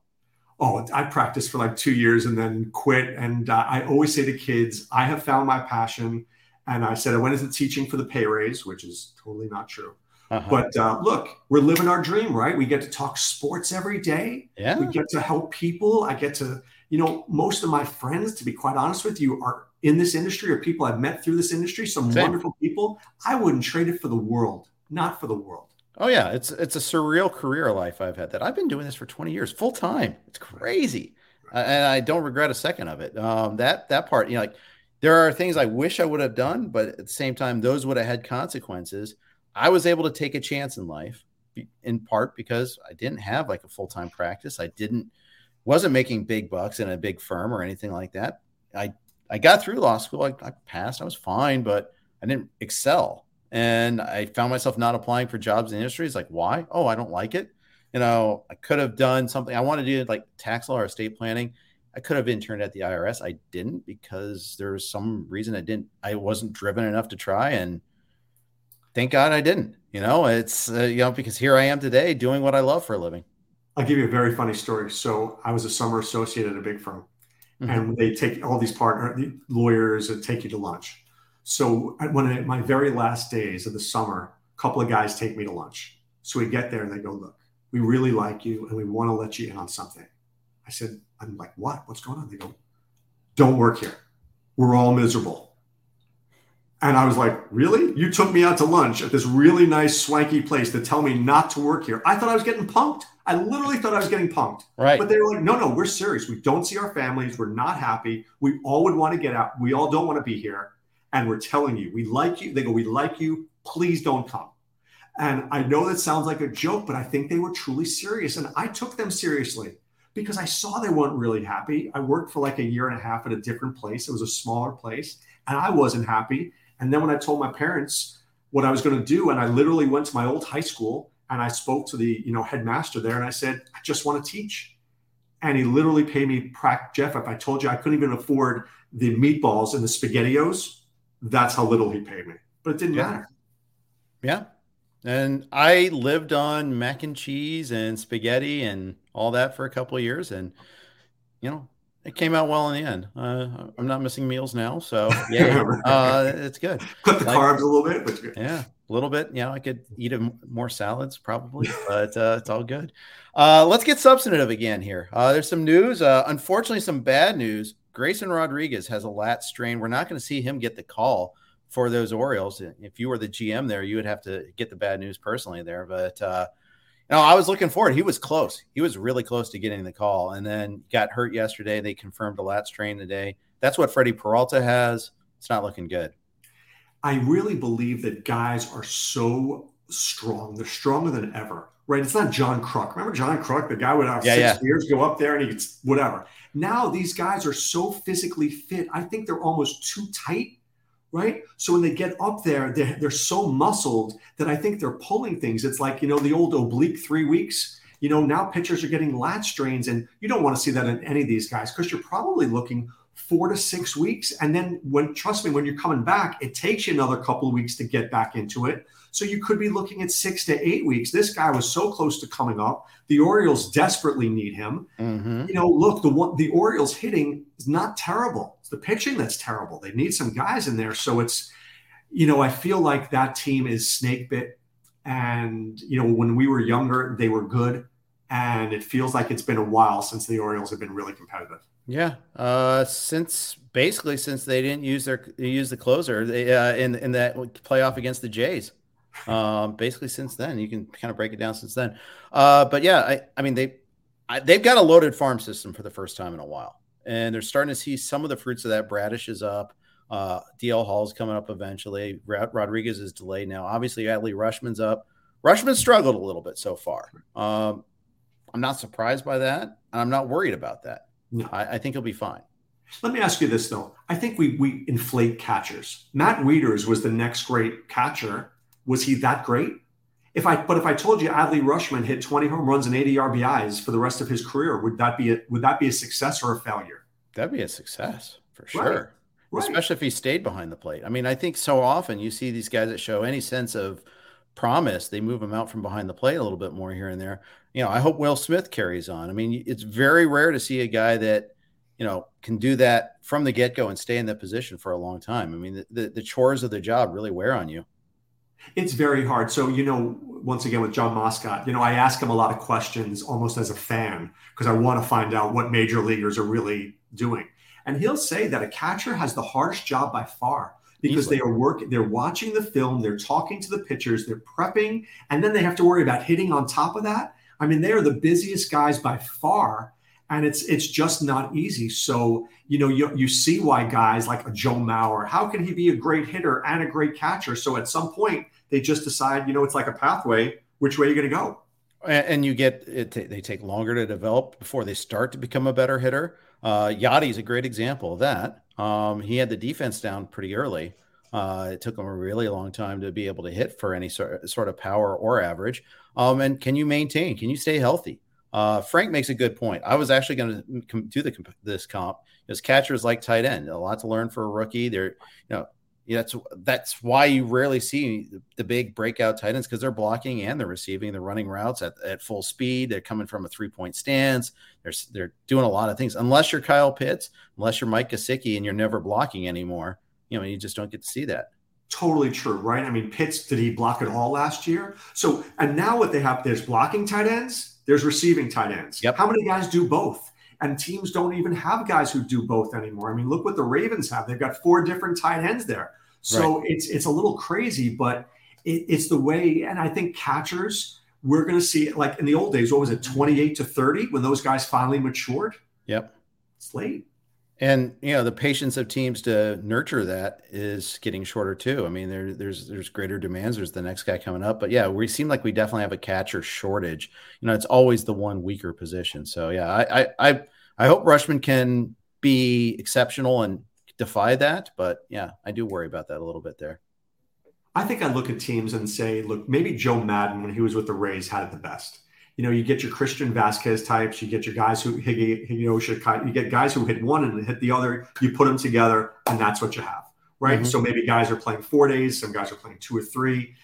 Oh, I practiced for like two years and then quit. And uh, I always say to kids, I have found my passion. And I said I went into teaching for the pay raise, which is totally not true. Uh-huh. But uh, look, we're living our dream, right? We get to talk sports every day. Yeah. We get to help people. I get to, you know, most of my friends, to be quite honest with you, are in this industry or people I've met through this industry. Some Same. wonderful people. I wouldn't trade it for the world, not for the world. Oh yeah, it's it's a surreal career life I've had. That I've been doing this for 20 years, full time. It's crazy, uh, and I don't regret a second of it. Um, that that part, you know, like there are things I wish I would have done, but at the same time, those would have had consequences. I was able to take a chance in life, in part because I didn't have like a full time practice. I didn't wasn't making big bucks in a big firm or anything like that. I I got through law school. I, I passed. I was fine, but I didn't excel and I found myself not applying for jobs in industries. Like, why? Oh, I don't like it. You know, I could have done something. I wanted to do like tax law or estate planning. I could have interned at the IRS. I didn't because there was some reason I didn't. I wasn't driven enough to try, and thank God I didn't. You know, it's uh, you know because here I am today doing what I love for a living. I'll give you a very funny story. So I was a summer associate at a big firm, mm-hmm. and they take all these partner lawyers and take you to lunch. So one of my very last days of the summer, a couple of guys take me to lunch. So we get there and they go, look, we really like you and we want to let you in on something. I said, I'm like, what? What's going on? They go, don't work here. We're all miserable. And I was like, really? You took me out to lunch at this really nice, swanky place to tell me not to work here. I thought I was getting punked. I literally thought I was getting punked. Right. But they were like, no, no, we're serious. We don't see our families. We're not happy. We all would want to get out. We all don't want to be here and we're telling you, we like you. They go, we like you. Please don't come. And I know that sounds like a joke, but I think they were truly serious. And I took them seriously because I saw they weren't really happy. I worked for like a year and a half at a different place. It was a smaller place, and I wasn't happy. And then when I told my parents what I was going to do, and I literally went to my old high school and I spoke to the you know headmaster there, and I said, I just want to teach. And he literally paid me, Jeff, if I told you I couldn't even afford the meatballs and the SpaghettiOs, that's how little he paid me. But it didn't yeah. matter. Yeah. And I lived on mac and cheese and spaghetti and all that for a couple of years. And, you know, it came out well in the end. Uh, I'm not missing meals now. So, yeah, uh, it's good. Cut the like, carbs a little bit, but. Yeah, a little bit. Know, I could eat a, more salads probably, but uh, it's all good. Uh, let's get substantive again here. Uh, there's some news. Uh, unfortunately, some bad news. Grayson Rodriguez has a lat strain. We're not going to see him get the call for those Orioles. If you were the GM there, you would have to get the bad news personally there. But know, I was looking forward. He was close. He was really close to getting the call, and then got hurt yesterday. They confirmed a lat strain today. That's what Freddie Peralta has. It's not looking good. I really believe that guys are so strong. They're stronger than ever right? It's not John Kruk. Remember John Kruk, the guy would have yeah, six yeah. years, go up there and he gets whatever. Now these guys are so physically fit. I think they're almost too tight, right? So when they get up there, they're, they're so muscled that I think they're pulling things. It's like, you know, the old oblique three weeks. You know, now pitchers are getting lat strains, and you don't want to see that in any of these guys because you're probably looking four to six weeks. And then when, trust me, when you're coming back, it takes you another couple of weeks to get back into it. So you could be looking at six to eight weeks. This guy was so close to coming up. The Orioles desperately need him. Mm-hmm. You know, look, the one the Orioles hitting is not terrible. It's the pitching that's terrible. They need some guys in there. So it's, you know, I feel like that team is snake bit. And, you know, when we were younger, they were good. And it feels like it's been a while since the Orioles have been really competitive. Yeah, uh, since basically since they didn't use their use the closer they, uh, in in that playoff against the Jays. Um, basically, since then, you can kind of break it down since then. Uh, but yeah, I, I mean, they I, they've got a loaded farm system for the first time in a while, and they're starting to see some of the fruits of that. Bradish is up. Uh, DL Hall's coming up eventually. Rodriguez is delayed now. Obviously, Adley Rutschman's up. Rutschman struggled a little bit so far. Um, I'm not surprised by that, and I'm not worried about that. No. I, I think he'll be fine. Let me ask you this though. I think we we inflate catchers. Matt Wieters was the next great catcher was he that great? If I but if I told you Adley Rutschman hit 20 home runs and 80 RBIs for the rest of his career, would that be a, would that be a success or a failure? That'd be a success for sure. Right. right. especially if he stayed behind the plate. I mean, I think so often you see these guys that show any sense of promise, they move them out from behind the plate a little bit more here and there. You know, I hope Will Smith carries on. I mean, it's very rare to see a guy that you know can do that from the get go and stay in that position for a long time. I mean, the, the, the chores of the job really wear on you. It's very hard. So, you know, once again with John Moscot, you know, I ask him a lot of questions almost as a fan because I want to find out what major leaguers are really doing. And he'll say that a catcher has the hardest job by far because Easily. they are working, they're watching the film, they're talking to the pitchers, they're prepping, and then they have to worry about hitting on top of that. I mean, they are the busiest guys by far and it's it's just not easy. So you know you, you see why guys like a Joe Mauer, how can he be a great hitter and a great catcher? So at some point they just decide, you know, it's like a pathway. Which way are you going to go? And you get it. They take longer to develop before they start to become a better hitter. Uh, Yadi is a great example of that. Um, he had the defense down pretty early. Uh, it took him a really long time to be able to hit for any sort, sort of power or average. Um, and can you maintain? Can you stay healthy? Uh, Frank makes a good point. I was actually going to do the this comp because catchers like tight end. A lot to learn for a rookie. They're you know that's that's why you rarely see the, big breakout tight ends because they're blocking and they're receiving. They're running routes at, at full speed. They're coming from a three point stance. They're they're doing a lot of things. Unless you're Kyle Pitts, unless you're Mike Gesicki, and you're never blocking anymore, you know you just don't get to see that. Totally true, right? I mean, Pitts did he block it all last year? So and now what they have there's blocking tight ends, there's receiving tight ends. Yep. How many guys do both? And teams don't even have guys who do both anymore. I mean, look what the Ravens have. They've got four different tight ends there. So right. it's it's a little crazy, but it, it's the way. And I think catchers, we're going to see like in the old days. What was it, twenty eight to thirty, when those guys finally matured? Yep, it's late. And you know the patience of teams to nurture that is getting shorter too. I mean, there, there's there's greater demands. There's the next guy coming up, but yeah, we seem like we definitely have a catcher shortage. You know, it's always the one weaker position. So yeah, I I I, I hope Rutschman can be exceptional and defy that. But yeah, I do worry about that a little bit there. I think I look at teams and say, look, maybe Joe Maddon when he was with the Rays had it the best. You know, you get your Christian Vázquez types, you get your guys who Higashioka, you get guys who hit one and hit the other. You put them together, and that's what you have, right? Mm-hmm. So maybe guys are playing four days, some guys are playing two or three.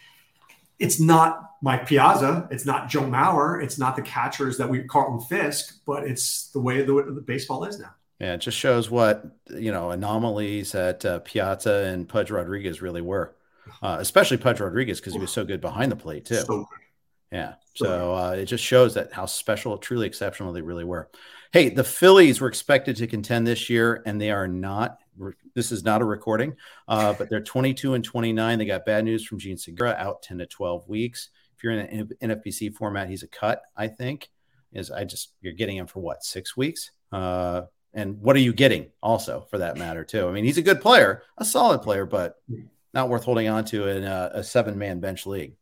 It's not Mike Piazza, it's not Joe Mauer, it's not the catchers that we Carlton Fisk, but it's the way the, the baseball is now. Yeah, it just shows what you know anomalies that uh, Piazza and Pudge Rodriguez really were, uh, especially Pudge Rodriguez because he was so good behind the plate too. So yeah, so uh, it just shows that how special, truly exceptional they really were. Hey, the Phillies were expected to contend this year, and they are not. This is not a recording, uh, but they're 22 and 29. They got bad news from Jean Segura, out 10 to 12 weeks. If you're in an NFBC format, he's a cut. I think is I just you're getting him for what six weeks. Uh, and what are you getting also for that matter too? I mean, he's a good player, a solid player, but not worth holding on to in a, a seven man bench league.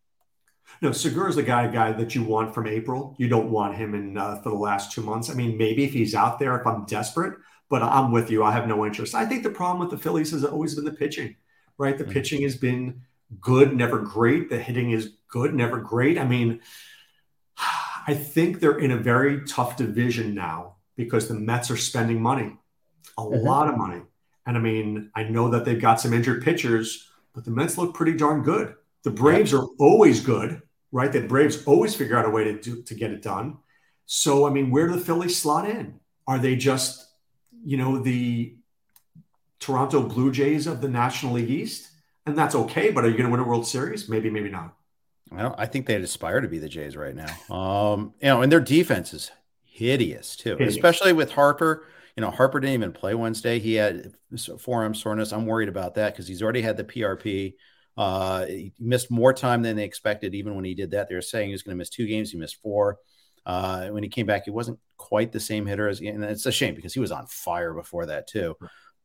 No, Segura is the guy guy that you want from April. You don't want him in uh, for the last two months. I mean, maybe if he's out there, if I'm desperate, but I'm with you. I have no interest. I think the problem with the Phillies has always been the pitching, right? The mm-hmm. pitching has been good, never great. The hitting is good, never great. I mean, I think they're in a very tough division now because the Mets are spending money, a mm-hmm. lot of money. And I mean, I know that they've got some injured pitchers, but the Mets look pretty darn good. The Braves are always good, right? The Braves always figure out a way to do, to get it done. So, I mean, where do the Phillies slot in? Are they just, you know, the Toronto Blue Jays of the National League East? And that's okay, but are you going to win a World Series? Maybe, maybe not. Well, I think they'd aspire to be the Jays right now. Um, you know, and their defense is hideous too, hideous. especially with Harper. You know, Harper didn't even play Wednesday. He had forearm soreness. I'm worried about that because he's already had the PRP. Uh, he missed more time than they expected. Even when he did that, they were saying he was going to miss two games. He missed four. Uh, when he came back, he wasn't quite the same hitter as, and it's a shame because he was on fire before that too.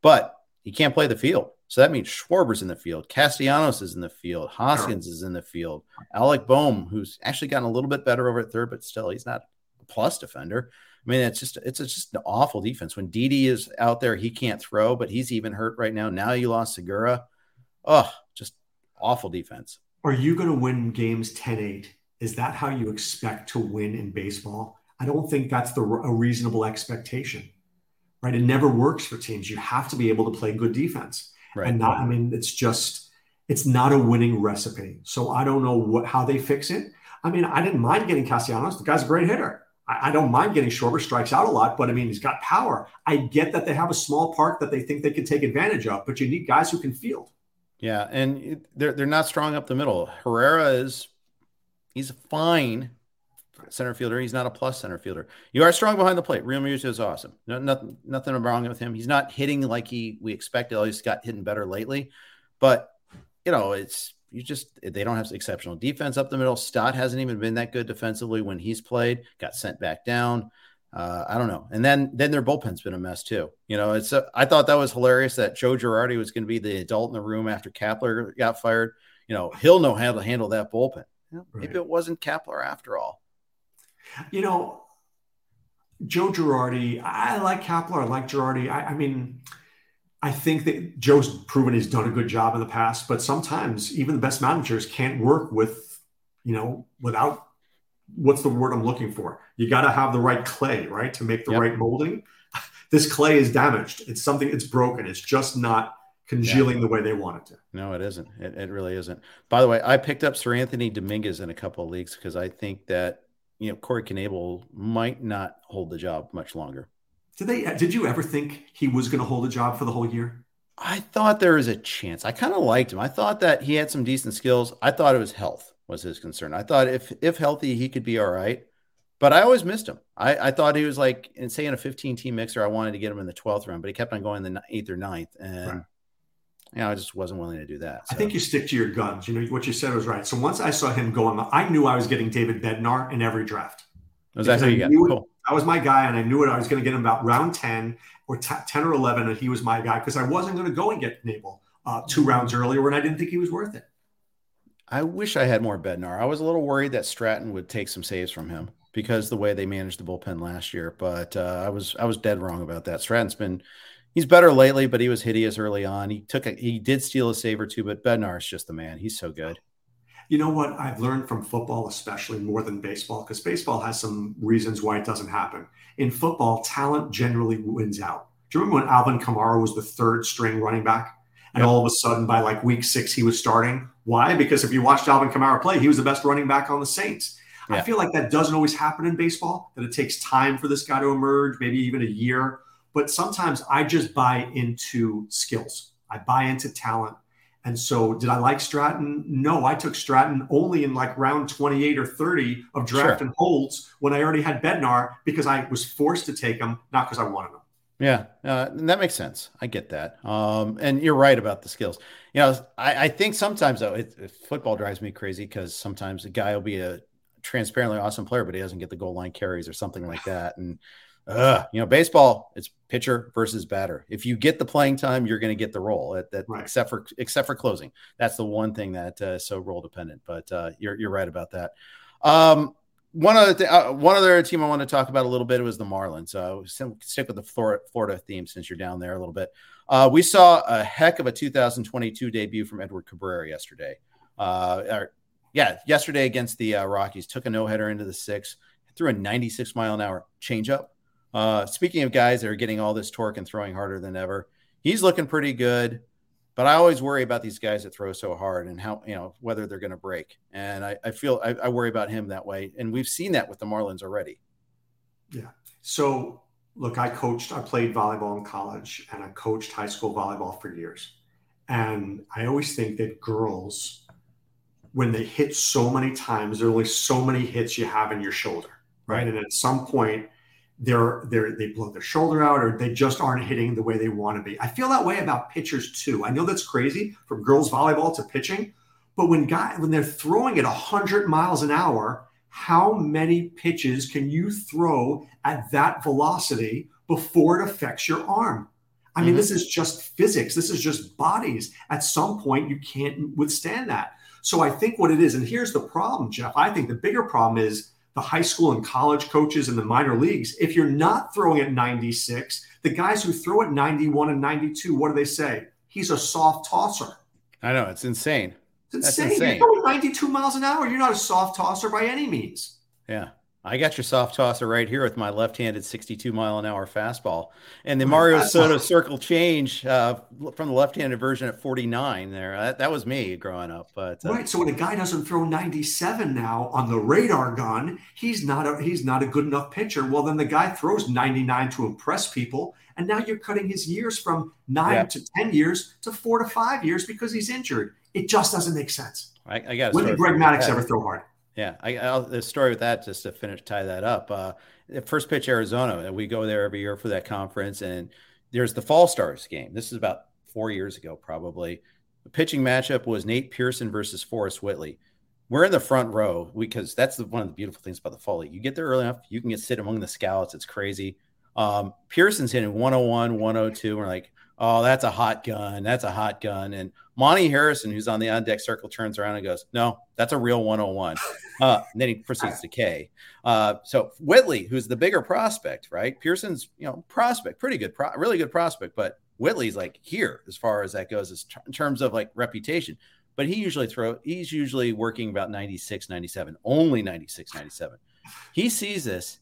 But he can't play the field, so that means Schwarber's in the field, Castellanos is in the field, Hoskins is in the field, Alec Bohm, who's actually gotten a little bit better over at third, but still he's not a plus defender. I mean, it's just it's just an awful defense. When Didi is out there, he can't throw, but he's even hurt right now. Now you lost Segura. Oh, just awful defense. Are you going to win games 10-8? Is that how you expect to win in baseball? I don't think that's the a reasonable expectation. right? It never works for teams. You have to be able to play good defense. Right. And not, I mean, it's just, it's not a winning recipe. So I don't know what how they fix it. I mean, I didn't mind getting Castellanos. The guy's a great hitter. I, I don't mind getting Schwarber strikes out a lot, but I mean, he's got power. I get that they have a small park that they think they can take advantage of, but you need guys who can field. Yeah, and they're they're not strong up the middle. Herrera is he's a fine center fielder. He's not a plus center fielder. You are strong behind the plate. Realmuto is awesome. No, nothing, nothing wrong with him. He's not hitting like he we expected. He's got hitting better lately, but you know it's you just they don't have exceptional defense up the middle. Stott hasn't even been that good defensively when he's played. Got sent back down. Uh, I don't know. And then then their bullpen's been a mess too. You know, it's a, I thought that was hilarious that Joe Girardi was going to be the adult in the room after Kapler got fired. You know, he'll know how to handle that bullpen. You know, right. Maybe it wasn't Kapler after all. You know, Joe Girardi, I like Kapler. I like Girardi. I, I, mean, I think that Joe's proven he's done a good job in the past, but sometimes even the best managers can't work with, you know, without what's the word I'm looking for? You got to have the right clay, right, to make the yep. right molding. This clay is damaged. It's something. It's broken. It's just not congealing yeah. the way they want it to. No, it isn't. It, it really isn't. By the way, I picked up Seranthony Domínguez in a couple of leagues because I think that you know Corey Knebel might not hold the job much longer. Did they? Did you ever think he was going to hold a job for the whole year? I thought there was a chance. I kind of liked him. I thought that he had some decent skills. I thought it was health was his concern. I thought if if healthy, he could be all right. But I always missed him. I, I thought he was like, in say in a 15 team mixer, I wanted to get him in the 12th round, but he kept on going the eighth or ninth. And right. you know, I just wasn't willing to do that. So. I think you stick to your guns. You know, what you said was right. So once I saw him going, I knew I was getting David Bednar in every draft. Was that who you got? Cool. That was my guy, and I knew it. I was going to get him about round 10 or t- 10 or 11, and he was my guy because I wasn't going to go and get Knebel uh, two rounds earlier, when I didn't think he was worth it. I wish I had more Bednar. I was a little worried that Stratton would take some saves from him because the way they managed the bullpen last year. But uh, I was I was dead wrong about that. Stratton's been he's better lately, but he was hideous early on. He took a, he did steal a save or two, but Bednar is just the man. He's so good. You know what I've learned from football, especially more than baseball, because baseball has some reasons why it doesn't happen. In football, talent generally wins out. Do you remember when Alvin Kamara was the third string running back? And all of a sudden, by like week six, he was starting. Why? Because if you watched Alvin Kamara play, he was the best running back on the Saints. Yeah. I feel like that doesn't always happen in baseball, that it takes time for this guy to emerge, maybe even a year. But sometimes I just buy into skills, I buy into talent. And so, did I like Stratton? No, I took Stratton only in like round 28 or 30 of draft sure. and holds when I already had Bednar because I was forced to take him, not because I wanted him. Yeah, uh, that makes sense. I get that. Um, and you're right about the skills. You know, I, I think sometimes though, it, it, football drives me crazy because sometimes a guy will be a transparently awesome player, but he doesn't get the goal line carries or something like that. And uh, you know, baseball, it's pitcher versus batter. If you get the playing time, you're going to get the role. At, that, right. except for except for closing, that's the one thing that uh, is so role dependent. But uh, you're you're right about that. Um, one other th- uh, one other team I want to talk about a little bit was the Marlins. So stick with the Florida, theme since you're down there a little bit. Uh, we saw a heck of a 2022 debut from Edward Cabrera yesterday. Uh, or, yeah, yesterday against the uh, Rockies, took a no hitter into the six, threw a 96 mile an hour changeup. Uh, speaking of guys that are getting all this torque and throwing harder than ever, he's looking pretty good. But I always worry about these guys that throw so hard and how, you know, whether they're going to break. And I, I feel I, I, worry about him that way. And we've seen that with the Marlins already. Yeah. So, look, I coached, I played volleyball in college and I coached high school volleyball for years. And I always think that girls, when they hit so many times, there are only so many hits you have in your shoulder. Right. And at some point, they're they're they blow their shoulder out or they just aren't hitting the way they want to be. I feel that way about pitchers too. I know that's crazy from girls volleyball to pitching, but when guy when they're throwing at 100 miles an hour, how many pitches can you throw at that velocity before it affects your arm? I mean, mm-hmm. this is just physics. This is just bodies. At some point, you can't withstand that. So I think what it is, and here's the problem, Jeff. I think the bigger problem is the high school and college coaches in the minor leagues, if you're not throwing at 96, the guys who throw at 91 and 92, what do they say? He's a soft tosser. I know it's insane. It's insane. insane. You're throwing 92 miles an hour. You're not a soft tosser by any means. Yeah. I got your soft tosser right here with my left-handed 62 mile an hour fastball, and the Mario Soto circle change uh, from the left-handed version at 49. There, that, that was me growing up. But uh, right, so when a guy doesn't throw 97 now on the radar gun, he's not a he's not a good enough pitcher. Well, then the guy throws 99 to impress people, and now you're cutting his years from nine yeah. to 10 years to four to five years because he's injured. It just doesn't make sense. I, I got. When did Greg Maddux ever throw hard? Yeah, I, I'll, the story with that just to finish tie that up. Uh, first pitch Arizona, and we go there every year for that conference, and there's the Fall Stars game. This is about four years ago, probably. The pitching matchup was Nate Pearson versus Forrest Whitley. We're in the front row because that's the, one of the beautiful things about the Fall League. You get there early enough, you can get sit among the scouts. It's crazy. Um, Pearson's hitting 101, 102. We're like, oh, that's a hot gun. That's a hot gun. And Monte Harrison, who's on the on deck circle, turns around and goes, no, that's a real 101. Uh, and then he proceeds to K. Uh, so Whitley, who's the bigger prospect, right? Pearson's, you know, prospect, pretty good, pro- really good prospect, but Whitley's like here as far as that goes, as t- in terms of like reputation. But he usually throw, he's usually working about 96, 97, only 96, 97. He sees this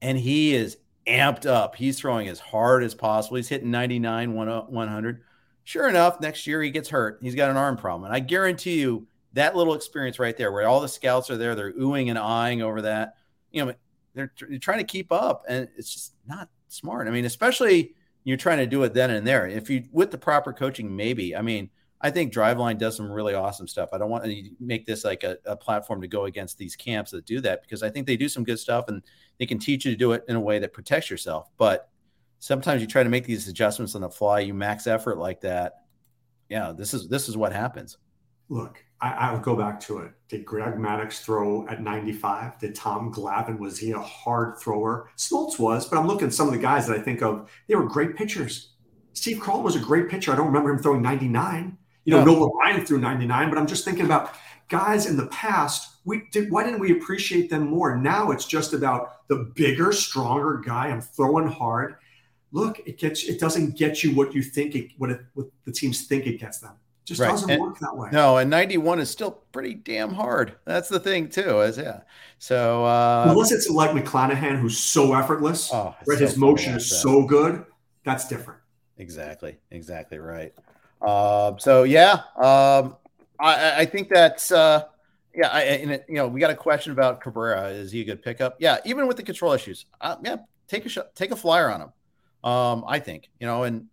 and he is amped up. He's throwing as hard as possible. He's hitting 99, 100. Uh, sure enough, next year he gets hurt. He's got an arm problem. And I guarantee you that little experience right there, where all the scouts are there, they're oohing and eyeing over that. You know, they're, they're trying to keep up, and it's just not smart. I mean, especially you're trying to do it then and there. If you with the proper coaching, maybe. I mean, I think Driveline does some really awesome stuff. I don't want to make this like a, a, platform to go against these camps that do that because I think they do some good stuff and they can teach you to do it in a way that protects yourself. But sometimes you try to make these adjustments on the fly, you max effort like that. Yeah, this is this is what happens. Look, I, will go back to it. Did Greg Maddux throw at 95? Did Tom Glavine was he a hard thrower? Smoltz was, but I'm looking at some of the guys that I think of. They were great pitchers. Steve Carlton was a great pitcher. I don't remember him throwing 99. You know, Nolan Ryan threw 99, but I'm just thinking about guys in the past. We did. Why didn't we appreciate them more? Now it's just about the bigger, stronger guy. I'm throwing hard. Look, it gets. It doesn't get you what you think it. What, it, what the teams think it gets them. Just right. doesn't and, work that way. No, and 91 is still pretty damn hard. That's the thing too. Is yeah. So uh, unless it's like McClanahan, who's so effortless, oh, right? So His motion is so good. That's different. Exactly. Exactly right. Um, so yeah, um, I, I, think that's uh, yeah. I, and it, you know, we got a question about Cabrera. Is he a good pickup? Yeah, even with the control issues, uh, yeah, take a shot, take a flyer on him. Um, I think you know, and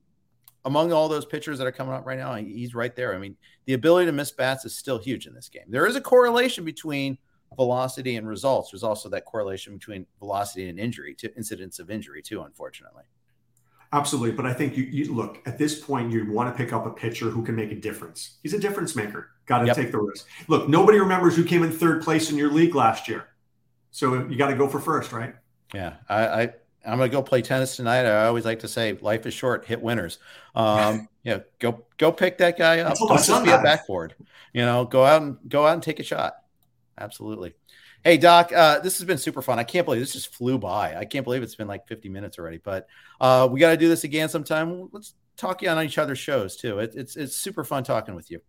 among all those pitchers that are coming up right now, he's right there. I mean, the ability to miss bats is still huge in this game. There is a correlation between velocity and results. There's also that correlation between velocity and injury, to incidents of injury too, unfortunately. Absolutely. But I think you, you, look at this point, you want to pick up a pitcher who can make a difference. He's a difference maker. Got to yep. take the risk. Look, nobody remembers who came in third place in your league last year. So you got to go for first, right? Yeah. I, I I'm gonna go play tennis tonight. I always like to say, life is short. Hit winners. Um, yeah, go go pick that guy up. Don't just be a backboard. You know, go out and go out and take a shot. Absolutely. Hey, Doc, uh, this has been super fun. I can't believe this just flew by. I can't believe it's been like 50 minutes already, but uh, we got to do this again sometime. Let's talk you on each other's shows too. It, it's, it's super fun talking with you.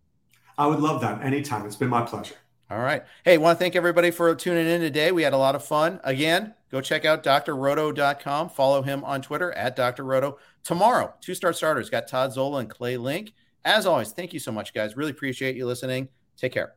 I would love that anytime. It's been my pleasure. All right. Hey, want to thank everybody for tuning in today. We had a lot of fun. Again, go check out drroto.com. Follow him on Twitter at drroto. Tomorrow, two star starters got Todd Zola and Clay Link. As always, thank you so much, guys. Really appreciate you listening. Take care.